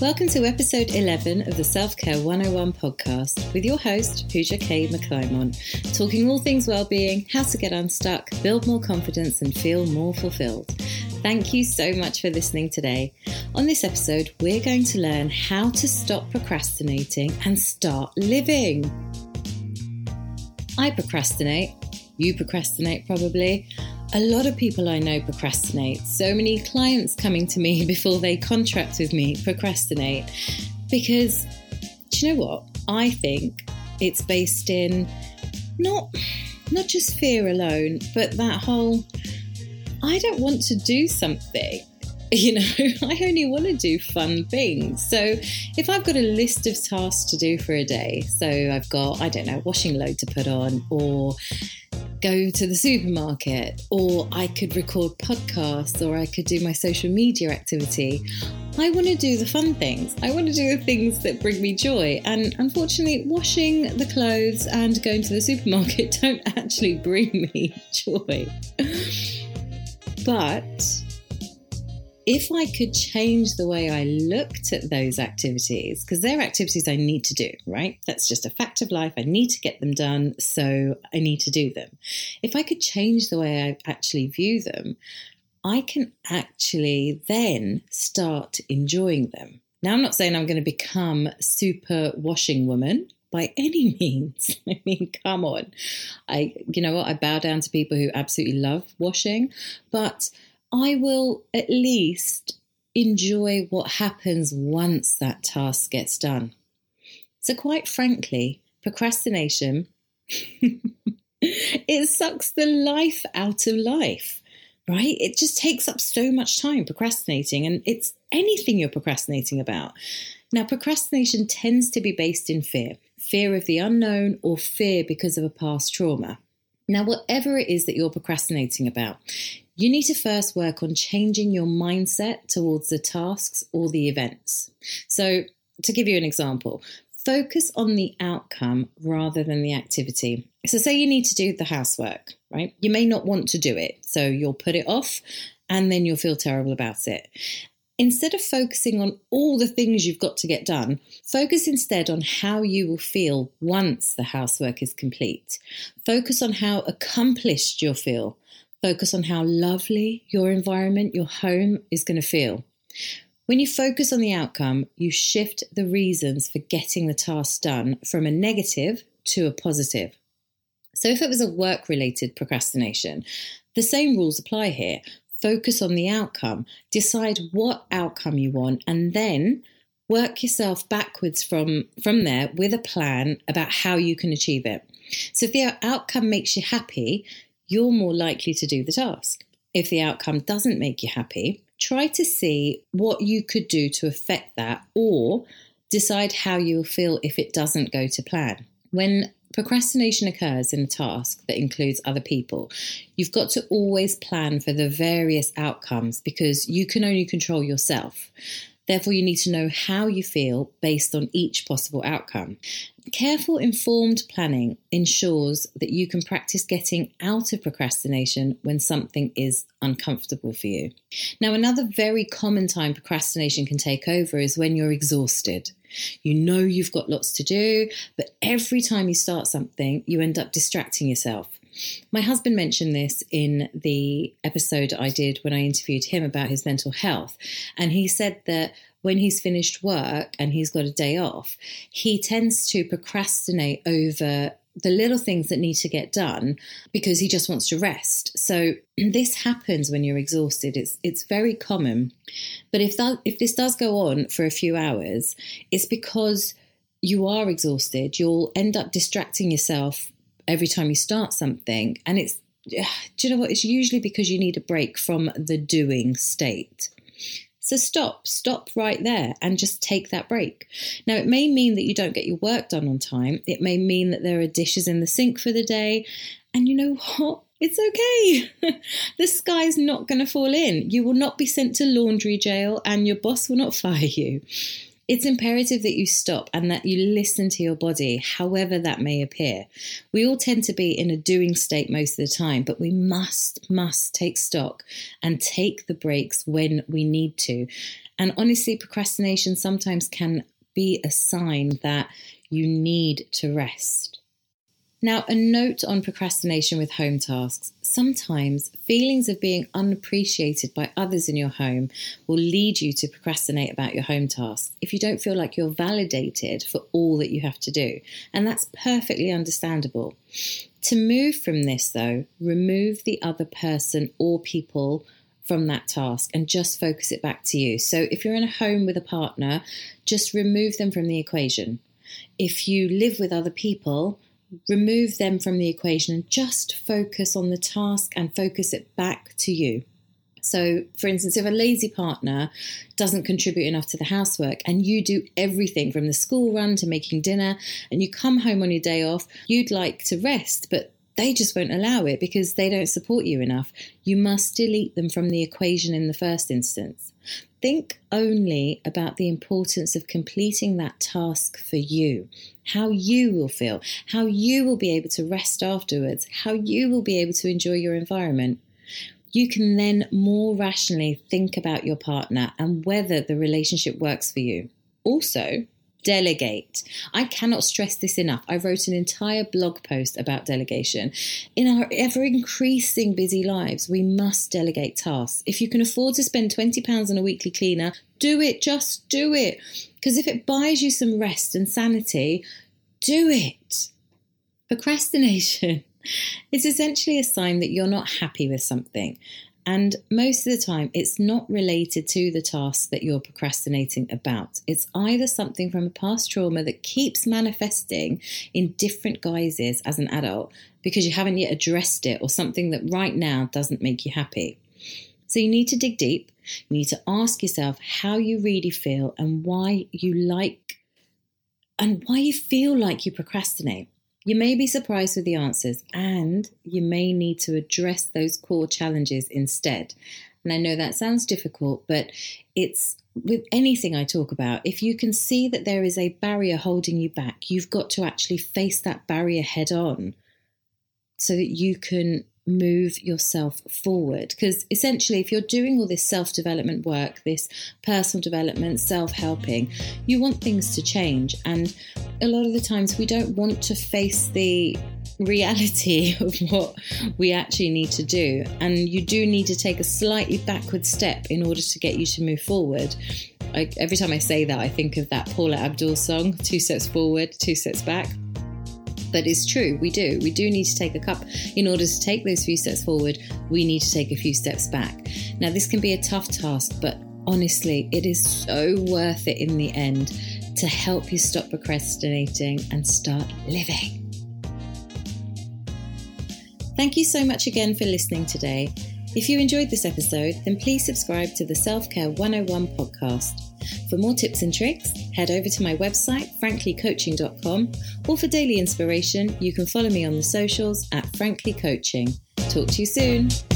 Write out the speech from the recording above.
Welcome to episode 11 of the Self Care 101 podcast with your host, Pooja K. McClymont, talking all things well-being, how to get unstuck, build more confidence, and feel more fulfilled. Thank you so much for listening today. On this episode, we're going to learn how to stop procrastinating and start living. I procrastinate. You procrastinate probably. A lot of people I know procrastinate. So many clients coming to me before they contract with me procrastinate because do you know what? I think it's based in not not just fear alone, but that whole I don't want to do something. You know, I only want to do fun things. So if I've got a list of tasks to do for a day, so I've got, I don't know, washing load to put on or go to the supermarket, or I could record podcasts, or I could do my social media activity. I want to do the fun things. I want to do the things that bring me joy. And unfortunately, washing the clothes and going to the supermarket don't actually bring me joy. But if I could change the way I looked at those activities, because they're activities I need to do, right? That's just a fact of life. I need to get them done, so I need to do them. If I could change the way I actually view them, I can actually then start enjoying them. Now, I'm not saying I'm going to become super washing woman by any means. I mean, come on. I, you know what? I bow down to people who absolutely love washing, but I will at least enjoy what happens once that task gets done. So, quite frankly, procrastination it sucks the life out of life, right? It just takes up so much time procrastinating, and it's anything you're procrastinating about. Now, procrastination tends to be based in fear fear of the unknown or fear because of a past trauma. Now, whatever it is that you're procrastinating about, you need to first work on changing your mindset towards the tasks or the events. So, to give you an example, focus on the outcome rather than the activity. So, say you need to do the housework, right? You may not want to do it, so you'll put it off and then you'll feel terrible about it. Instead of focusing on all the things you've got to get done, focus instead on how you will feel once the housework is complete. Focus on how accomplished you'll feel Focus on how lovely your environment, your home is going to feel. When you focus on the outcome, you shift the reasons for getting the task done from a negative to a positive. So, if it was a work related procrastination, the same rules apply here. Focus on the outcome, decide what outcome you want, and then work yourself backwards from, from there with a plan about how you can achieve it. So, if the outcome makes you happy, you're more likely to do the task. If the outcome doesn't make you happy, try to see what you could do to affect that or decide how you'll feel if it doesn't go to plan. When procrastination occurs in a task that includes other people, you've got to always plan for the various outcomes because you can only control yourself. Therefore, you need to know how you feel based on each possible outcome. Careful, informed planning ensures that you can practice getting out of procrastination when something is uncomfortable for you. Now, another very common time procrastination can take over is when you're exhausted. You know you've got lots to do, but every time you start something, you end up distracting yourself. My husband mentioned this in the episode I did when I interviewed him about his mental health. And he said that when he's finished work and he's got a day off, he tends to procrastinate over the little things that need to get done because he just wants to rest. So this happens when you're exhausted. It's it's very common. But if that if this does go on for a few hours, it's because you are exhausted. You'll end up distracting yourself every time you start something. And it's, do you know what? It's usually because you need a break from the doing state. So stop, stop right there and just take that break. Now, it may mean that you don't get your work done on time. It may mean that there are dishes in the sink for the day. And you know what? It's okay. the sky's not going to fall in. You will not be sent to laundry jail and your boss will not fire you. It's imperative that you stop and that you listen to your body, however that may appear. We all tend to be in a doing state most of the time, but we must, must take stock and take the breaks when we need to. And honestly, procrastination sometimes can be a sign that you need to rest. Now, a note on procrastination with home tasks. Sometimes feelings of being unappreciated by others in your home will lead you to procrastinate about your home tasks if you don't feel like you're validated for all that you have to do. And that's perfectly understandable. To move from this, though, remove the other person or people from that task and just focus it back to you. So if you're in a home with a partner, just remove them from the equation. If you live with other people, remove them from the equation and just focus on the task and focus it back to you. So, for instance, if a lazy partner doesn't contribute enough to the housework and you do everything from the school run to making dinner and you come home on your day off, you'd like to rest, but they just won't allow it because they don't support you enough. You must delete them from the equation in the first instance. Think only about the importance of completing that task for you, how you will feel, how you will be able to rest afterwards, how you will be able to enjoy your environment. You can then more rationally think about your partner and whether the relationship works for you. Also, delegate. I cannot stress this enough. I wrote an entire blog post about delegation. In our ever increasing busy lives, we must delegate tasks. If you can afford to spend £20 on a weekly cleaner, do it, just do it. Because if it buys you some rest and sanity, do it. Procrastination is essentially a sign that you're not happy with something. And most of the time, it's not related to the task that you're procrastinating about. It's either something from a past trauma that keeps manifesting in different guises as an adult because you haven't yet addressed it, or something that right now doesn't make you happy. So you need to dig deep. You need to ask yourself how you really feel and why you like and why you feel like you procrastinate. You may be surprised with the answers, and you may need to address those core challenges instead. And I know that sounds difficult, but it's with anything I talk about, if you can see that there is a barrier holding you back, you've got to actually face that barrier head on so that you can move yourself forward. Because essentially, if you're doing all this self development work, this personal development, self helping, you want things to change. And a lot of the times, we don't want to face the reality of what we actually need to do. And you do need to take a slightly backward step in order to get you to move forward. I, every time I say that, I think of that Paula Abdul song, Two Steps Forward, Two Steps Back but it's true, we do. We do need to take a cup. In order to take those few steps forward, we need to take a few steps back. Now, this can be a tough task, but honestly, it is so worth it in the end to help you stop procrastinating and start living. Thank you so much again for listening today. If you enjoyed this episode, then please subscribe to the Self Care 101 podcast. For more tips and tricks, head over to my website, franklycoaching.com, or for daily inspiration, you can follow me on the socials at Frankly Coaching. Talk to you soon.